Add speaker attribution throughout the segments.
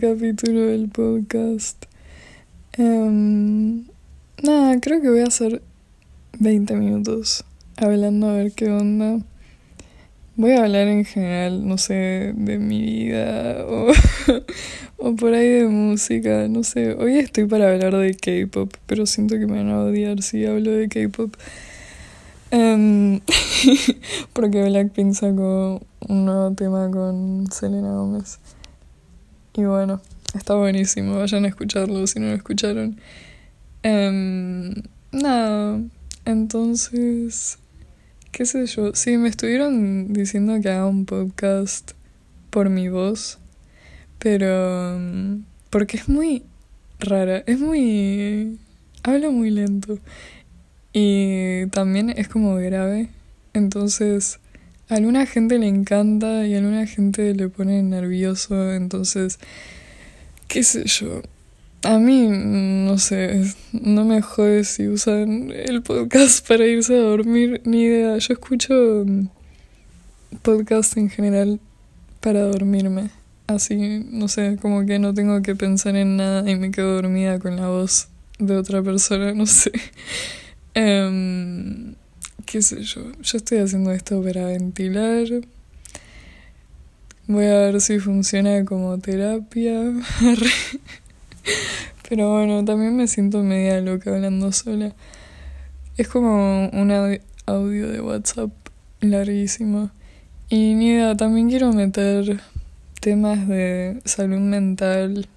Speaker 1: capítulo del podcast. Em, nada, creo que voy a hacer 20 minutos hablando a ver qué onda. Voy a hablar en general, no sé, de mi vida o, o por ahí de música, no sé. Hoy estoy para hablar de K-pop, pero siento que me van a odiar si hablo de K-pop. Um, porque Blackpink sacó un nuevo tema con Selena Gómez. Y bueno, está buenísimo. Vayan a escucharlo si no lo escucharon. Um, nada, entonces, qué sé yo. Sí, me estuvieron diciendo que haga un podcast por mi voz. Pero... porque es muy rara. Es muy... Hablo muy lento. Y también es como grave. Entonces, a alguna gente le encanta y a alguna gente le pone nervioso. Entonces, qué sé yo. A mí, no sé, no me jode si usan el podcast para irse a dormir, ni idea. Yo escucho mm, podcast en general para dormirme. Así, no sé, como que no tengo que pensar en nada y me quedo dormida con la voz de otra persona, no sé. Um, qué sé yo, yo estoy haciendo esto para ventilar. Voy a ver si funciona como terapia. Pero bueno, también me siento media loca hablando sola. Es como un audio de WhatsApp larguísimo. Y ni idea, también quiero meter temas de salud mental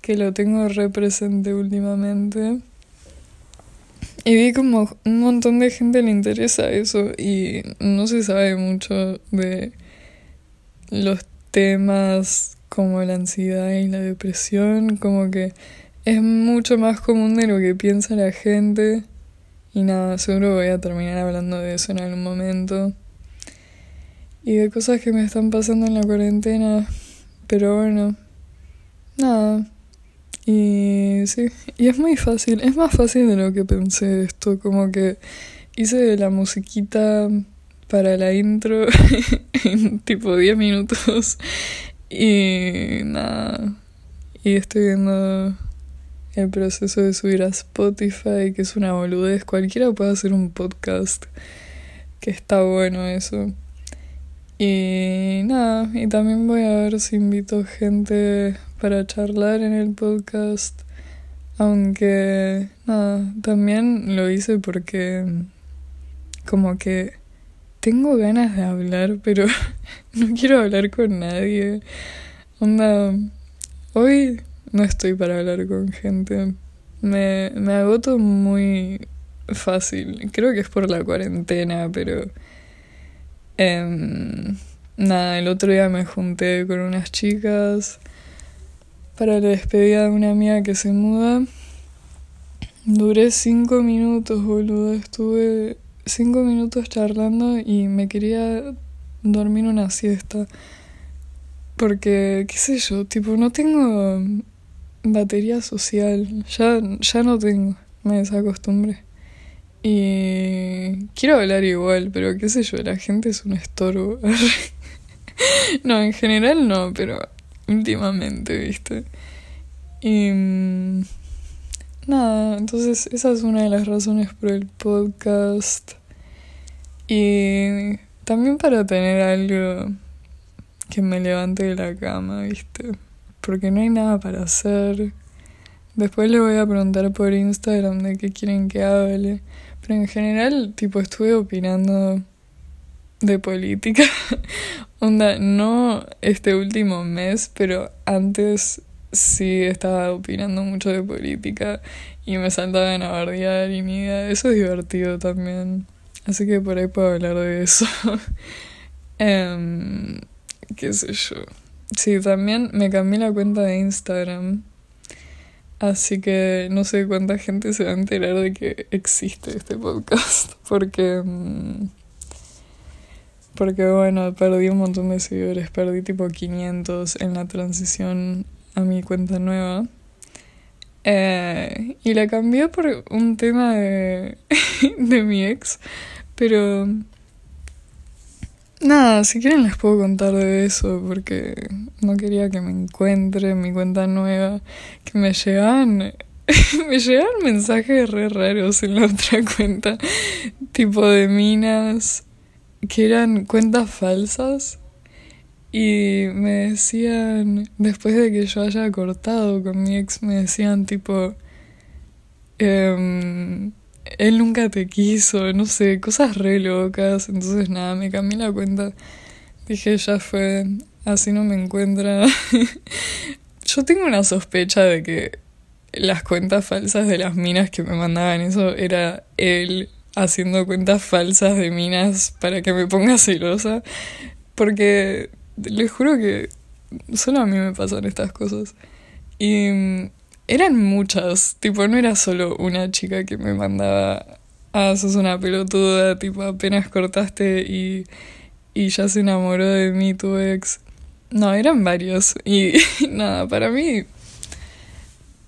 Speaker 1: que lo tengo represente últimamente. Y vi como un montón de gente le interesa eso y no se sabe mucho de los temas como la ansiedad y la depresión, como que es mucho más común de lo que piensa la gente. Y nada, seguro voy a terminar hablando de eso en algún momento. Y de cosas que me están pasando en la cuarentena. Pero bueno, nada. Y sí, y es muy fácil, es más fácil de lo que pensé esto, como que hice la musiquita para la intro en tipo 10 minutos y nada, y estoy viendo el proceso de subir a Spotify, que es una boludez, cualquiera puede hacer un podcast, que está bueno eso. Y nada, y también voy a ver si invito gente para charlar en el podcast. Aunque, nada, también lo hice porque como que tengo ganas de hablar, pero no quiero hablar con nadie. Onda, hoy no estoy para hablar con gente. Me, me agoto muy fácil. Creo que es por la cuarentena, pero... Eh, nada, el otro día me junté con unas chicas para la despedida de una amiga que se muda. Duré cinco minutos, boludo. Estuve cinco minutos charlando y me quería dormir una siesta. Porque, qué sé yo, tipo, no tengo batería social. Ya, ya no tengo. Me desacostumbré. Y quiero hablar igual, pero qué sé yo, la gente es un estorbo. no, en general no, pero últimamente, ¿viste? Y mm, nada, entonces esa es una de las razones por el podcast. Y también para tener algo que me levante de la cama, ¿viste? Porque no hay nada para hacer. Después le voy a preguntar por Instagram de qué quieren que hable. Pero en general, tipo, estuve opinando de política. Onda, no este último mes, pero antes sí estaba opinando mucho de política y me saltaban a bardear y idea. Eso es divertido también. Así que por ahí puedo hablar de eso. um, ¿Qué sé yo? Sí, también me cambié la cuenta de Instagram. Así que no sé cuánta gente se va a enterar de que existe este podcast. Porque. Um, porque bueno, perdí un montón de seguidores, perdí tipo 500 en la transición a mi cuenta nueva. Eh, y la cambié por un tema de, de mi ex, pero nada, si quieren les puedo contar de eso porque no quería que me encuentre mi cuenta nueva, que me llegaban me llegaban mensajes re raros en la otra cuenta, tipo de minas que eran cuentas falsas y me decían, después de que yo haya cortado con mi ex, me decían tipo, eh, él nunca te quiso, no sé, cosas re locas. Entonces nada, me cambié la cuenta. Dije, ya fue, así no me encuentra. Yo tengo una sospecha de que las cuentas falsas de las minas que me mandaban eso era él haciendo cuentas falsas de minas para que me ponga celosa. Porque les juro que solo a mí me pasan estas cosas. Y eran muchas, tipo, no era solo una chica que me mandaba, ah, sos una pelotuda, tipo, apenas cortaste y, y ya se enamoró de mí tu ex. No, eran varios. Y nada, para mí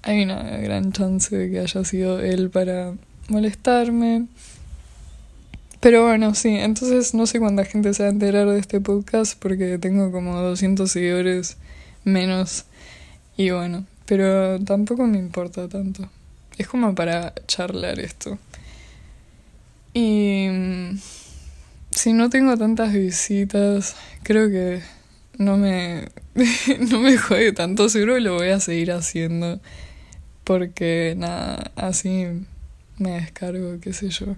Speaker 1: hay una gran chance de que haya sido él para molestarme. Pero bueno, sí, entonces no sé cuánta gente se va a enterar de este podcast porque tengo como 200 seguidores menos. Y bueno, pero tampoco me importa tanto. Es como para charlar esto. Y mm, si no tengo tantas visitas, creo que no me, no me juegue tanto. Seguro lo voy a seguir haciendo. Porque nada, así me descargo, qué sé yo.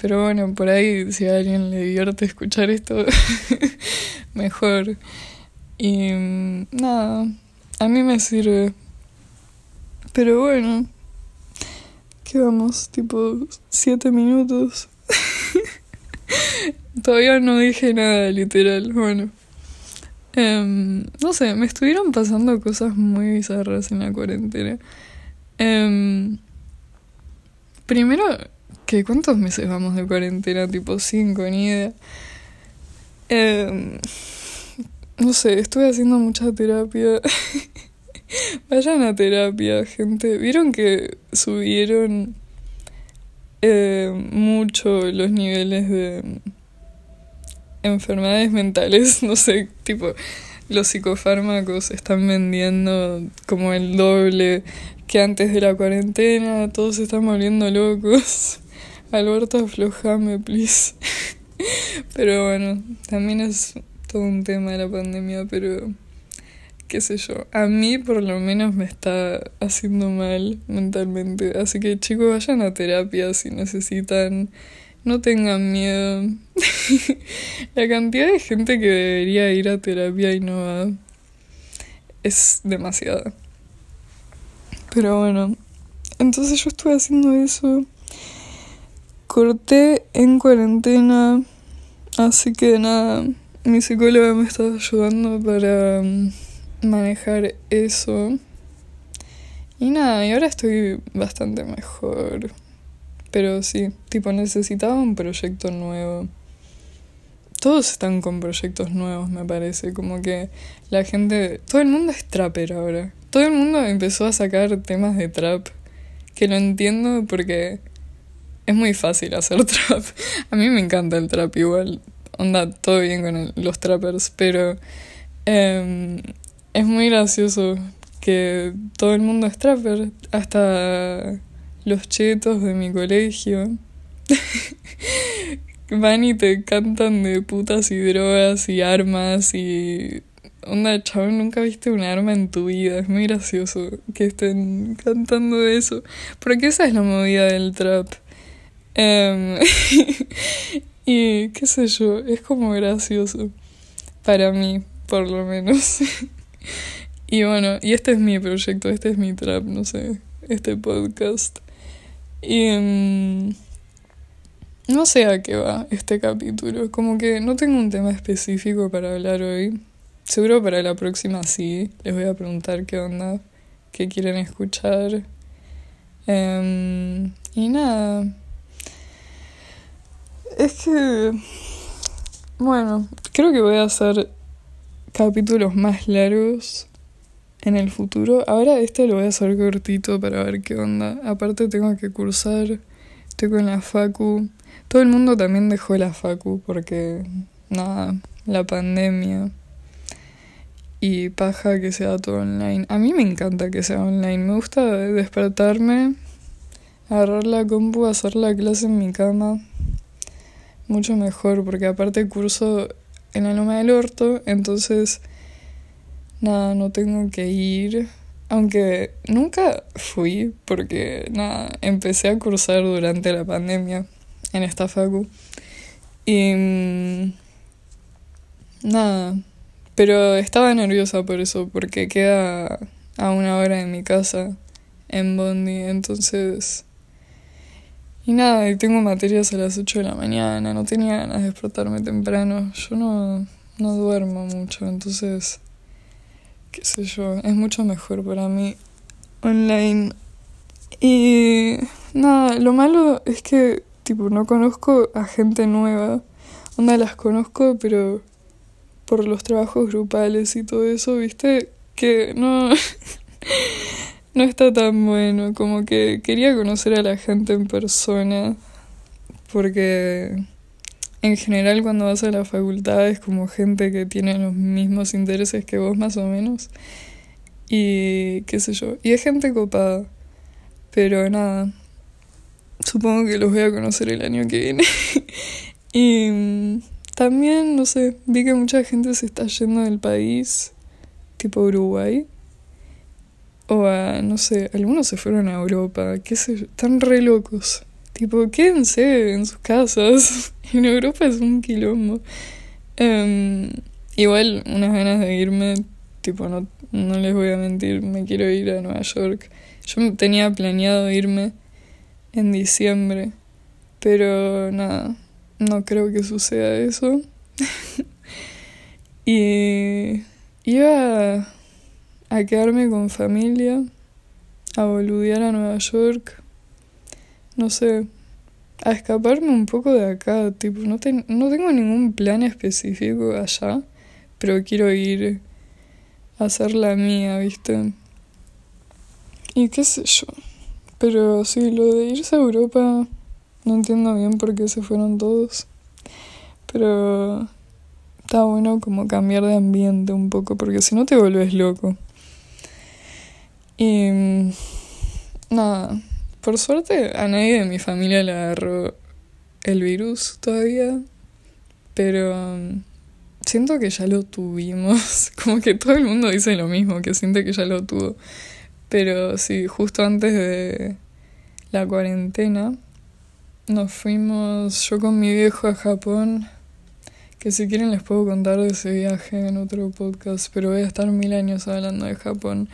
Speaker 1: Pero bueno, por ahí si a alguien le divierte escuchar esto, mejor. Y mm, nada, a mí me sirve. Pero bueno, ¿qué vamos? Tipo, siete minutos. Todavía no dije nada, literal. Bueno. Em, no sé, me estuvieron pasando cosas muy bizarras en la cuarentena. Um, primero, que ¿cuántos meses vamos de cuarentena? Tipo cinco, ni idea. Em, no sé, estuve haciendo mucha terapia. Vayan a terapia, gente. ¿Vieron que subieron eh, mucho los niveles de enfermedades mentales? No sé, tipo, los psicofármacos están vendiendo como el doble que antes de la cuarentena. Todos se están volviendo locos. Alberto, aflojame, please. Pero bueno, también es todo un tema de la pandemia, pero qué sé yo, a mí por lo menos me está haciendo mal mentalmente. Así que chicos, vayan a terapia si necesitan. No tengan miedo. La cantidad de gente que debería ir a terapia y no es demasiada. Pero bueno, entonces yo estuve haciendo eso. Corté en cuarentena. Así que nada, mi psicóloga me está ayudando para mm, manejar eso. Y nada, y ahora estoy bastante mejor. Pero sí, tipo, necesitaba un proyecto nuevo. Todos están con proyectos nuevos, me parece. Como que la gente. Todo el mundo es trapper ahora. Todo el mundo empezó a sacar temas de trap. Que lo entiendo porque es muy fácil hacer trap. A mí me encanta el trap igual. Onda, todo bien con los trappers, pero. Eh, es muy gracioso que todo el mundo es trapper, hasta los chetos de mi colegio. Van y te cantan de putas y drogas y armas y... Onda, chaval, nunca viste un arma en tu vida. Es muy gracioso que estén cantando eso. Porque esa es la movida del trap. Em, y qué sé yo, es como gracioso. Para mí, por lo menos. y bueno, y este es mi proyecto, este es mi trap, no sé, este podcast. Y mm, no sé a qué va este capítulo, como que no tengo un tema específico para hablar hoy. Seguro para la próxima sí, les voy a preguntar qué onda, qué quieren escuchar. Em, y nada. Es que... Bueno, creo que voy a hacer capítulos más largos en el futuro. Ahora este lo voy a hacer cortito para ver qué onda. Aparte tengo que cursar, estoy con la facu. Todo el mundo también dejó la facu porque nada, la pandemia y paja que sea todo online. A mí me encanta que sea online, me gusta despertarme, agarrar la compu, hacer la clase en mi cama. Mucho mejor, porque aparte curso en la Loma del Orto, entonces nada, no tengo que ir. Aunque nunca fui, porque nada, empecé a cursar durante la pandemia en esta facu. Y mm, nada, pero estaba nerviosa por eso, porque queda a una hora de mi casa en Bondi, entonces... Y nada, y tengo materias a las 8 de la mañana, no tenía ganas de despertarme temprano. Yo no, no duermo mucho, entonces, qué sé yo, es mucho mejor para mí online. Y nada, lo malo es que, tipo, no conozco a gente nueva. Onda las conozco, pero por los trabajos grupales y todo eso, viste, que no, no está tan bueno, como que quería conocer a la gente en persona, porque en general cuando vas a la facultad es como gente que tiene los mismos intereses que vos más o menos, y qué sé yo, y es gente copada, pero nada, supongo que los voy a conocer el año que viene. y también, no sé, vi que mucha gente se está yendo del país, tipo Uruguay. O a, no sé, algunos se fueron a Europa, qué sé yo, están re locos. Tipo, quédense en sus casas. En Europa es un quilombo. Em, igual, unas ganas de irme, tipo, no, no les voy a mentir, me quiero ir a Nueva York. Yo tenía planeado irme en diciembre, pero nada, no creo que suceda eso. y iba a quedarme con familia, a boludear a Nueva York, no sé, a escaparme un poco de acá, tipo, no, no tengo ningún plan específico allá, pero quiero ir a hacer la mía, ¿viste? Y qué sé yo. Pero sí, lo de irse a Europa no entiendo bien por qué se fueron todos. Pero está bueno como cambiar de ambiente un poco, porque si no te vuelves loco. Y nada, por suerte a nadie de mi familia le agarró el virus todavía, pero siento que ya lo tuvimos. Como que todo el mundo dice lo mismo, que siente que ya lo tuvo. Pero sí, justo antes de la cuarentena nos fuimos yo con mi viejo a Japón, que si quieren les puedo contar de ese viaje en otro podcast, pero voy a estar mil años hablando de Japón.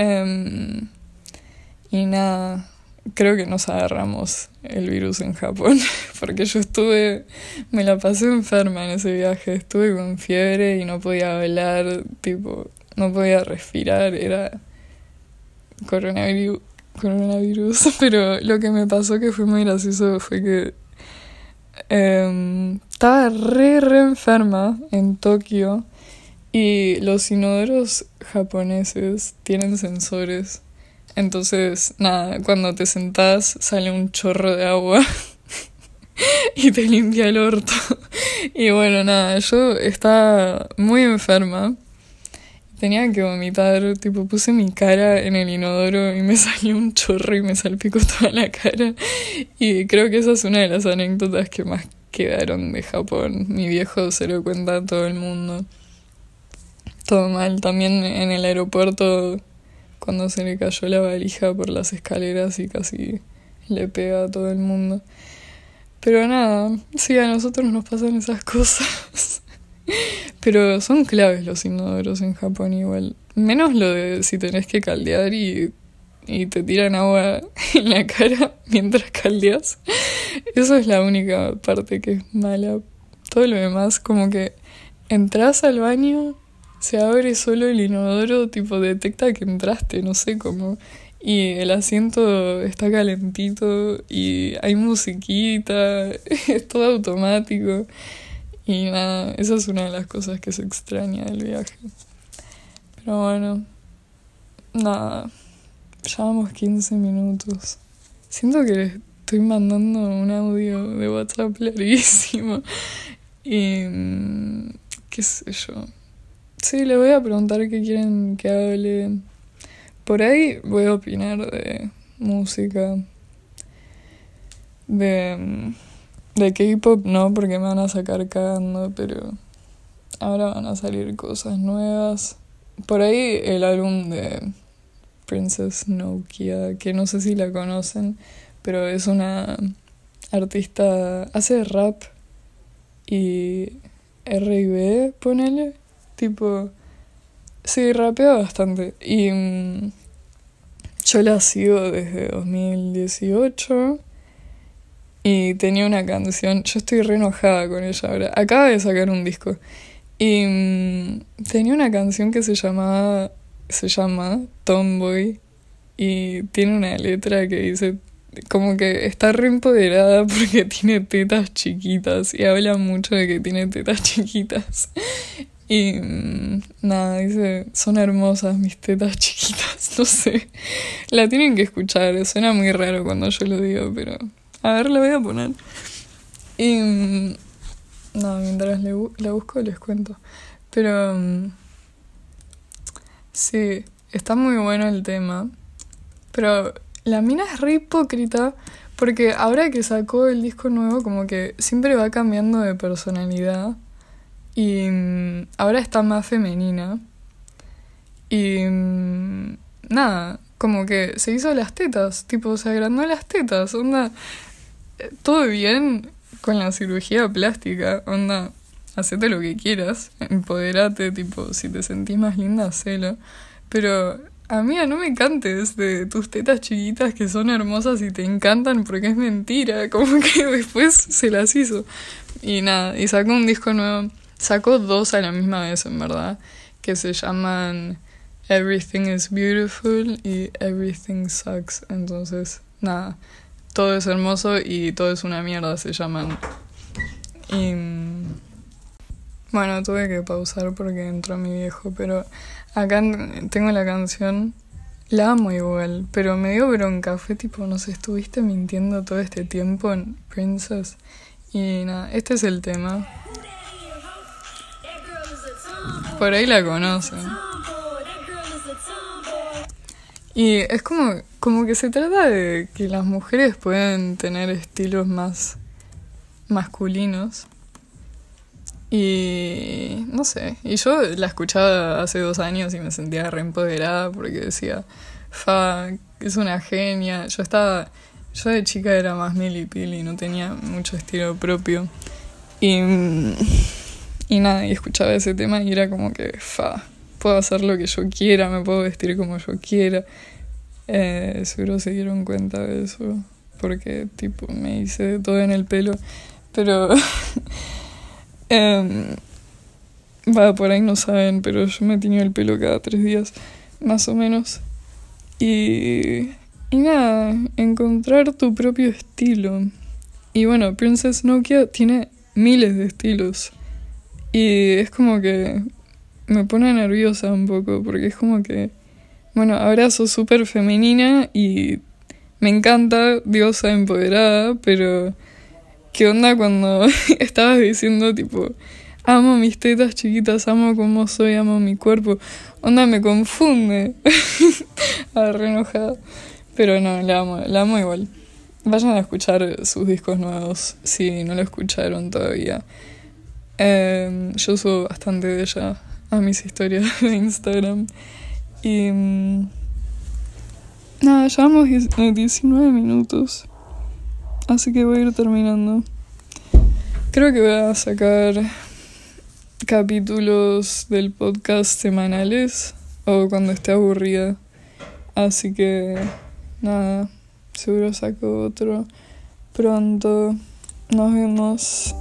Speaker 1: Em, y nada, creo que nos agarramos el virus en Japón, porque yo estuve, me la pasé enferma en ese viaje, estuve con fiebre y no podía hablar, tipo, no podía respirar, era coronavirus coronavirus, pero lo que me pasó que fue muy gracioso fue que em, estaba re, re enferma en Tokio y los inodoros japoneses tienen sensores. Entonces, nada, cuando te sentás sale un chorro de agua y te limpia el orto. Y bueno, nada, yo estaba muy enferma Tenía que vomitar, tipo puse mi cara en el inodoro y me salió un chorro y me salpicó toda la cara. Y creo que esa es una de las anécdotas que más quedaron de Japón. Mi viejo se lo cuenta a todo el mundo. Todo mal. También en el aeropuerto, cuando se le cayó la valija por las escaleras y casi le pega a todo el mundo. Pero nada, sí, a nosotros nos pasan esas cosas. Pero son claves los inodoros en Japón igual. Menos lo de si tenés que caldear y, y te tiran agua en la cara mientras caldeas. Eso es la única parte que es mala. Todo lo demás, como que entras al baño, se abre solo el inodoro, tipo detecta que entraste, no sé cómo. Y el asiento está calentito y hay musiquita, es todo automático. Y nada, esa es una de las cosas que se extraña del viaje. Pero bueno, nada, llevamos 15 minutos. Siento que les estoy mandando un audio de WhatsApp larguísimo. Y. Mm, ¿Qué sé yo? Sí, le voy a preguntar qué quieren que hable. Por ahí voy a opinar de música. De. De K-pop no, porque me van a sacar cagando, pero. Ahora van a salir cosas nuevas. Por ahí el álbum de Princess Nokia, que no sé si la conocen, pero es una artista, hace rap y R&B, ponele, tipo, sí, rapea bastante. Y mm, yo la sigo desde 2018 y tenía una canción, yo estoy re enojada con ella ahora, acaba de sacar un disco y mm, tenía una canción que se llamaba, se llama Tomboy y tiene una letra que dice como que está re empoderada porque tiene tetas chiquitas y habla mucho de que tiene tetas chiquitas. Y mm, nada, dice, son hermosas mis tetas chiquitas, no sé. La tienen que escuchar, suena muy raro cuando yo lo digo, pero a ver, la voy a poner. Y mm, no, mientras la busco les cuento. Pero... Mm, sí, está muy bueno el tema. Pero la mina es re hipócrita porque ahora que sacó el disco nuevo como que siempre va cambiando de personalidad. Y mm, ahora está más femenina. Y mm, nada, como que se hizo las tetas, tipo, se agrandó las tetas, onda, eh, todo bien, con la cirugía plástica, onda, hacete lo que quieras, empoderate, tipo, si te sentís más linda, hacelo. Pero, amiga, no me cantes de tus tetas chiquitas que son hermosas y te encantan porque es mentira, como que después se las hizo. Y nada, y sacó un disco nuevo, sacó dos a la misma vez, en verdad, que se llaman Everything is Beautiful y Everything Sucks. Entonces, nada todo es hermoso y todo es una mierda, se llaman. Y. Bueno, tuve que pausar porque entró mi viejo, pero acá tengo la canción. La amo igual, pero me dio bronca. Fue tipo, no sé, estuviste mintiendo todo este tiempo en Princess. Y nada, este es el tema. Por ahí la conocen. Y es como, como que se trata de que las mujeres pueden tener estilos más masculinos. Y no sé, y yo la escuchaba hace dos años y me sentía reempoderada porque decía, fa, es una genia. Yo estaba, yo de chica era más milipili, no tenía mucho estilo propio. Y, y nada, y escuchaba ese tema y era como que, fa, puedo hacer lo que yo quiera, me puedo vestir como yo quiera. Eh, seguro se dieron cuenta de eso, porque tipo me hice todo en el pelo, pero... eh, va, por ahí no saben, pero yo me tenía el pelo cada tres días, más o menos. Y, y nada, encontrar tu propio estilo. Y bueno, Princess Nokia tiene miles de estilos. Y es como que me pone nerviosa un poco, porque es como que, bueno, ahora sos súper femenina y me encanta, diosa empoderada, pero ¿qué onda cuando estabas diciendo tipo, amo mis tetas chiquitas, amo cómo soy, amo mi cuerpo? Onda me confunde. a re enojada. Pero no, la amo, la amo igual. Vayan a escuchar sus discos nuevos si no lo escucharon todavía. Eh, yo subo bastante de ella a mis historias de Instagram. Y. Mm, nada, llevamos 19 minutos. Así que voy a ir terminando. Creo que voy a sacar capítulos del podcast semanales o cuando esté aburrida. Así que nada, seguro saco otro pronto. Nos vemos.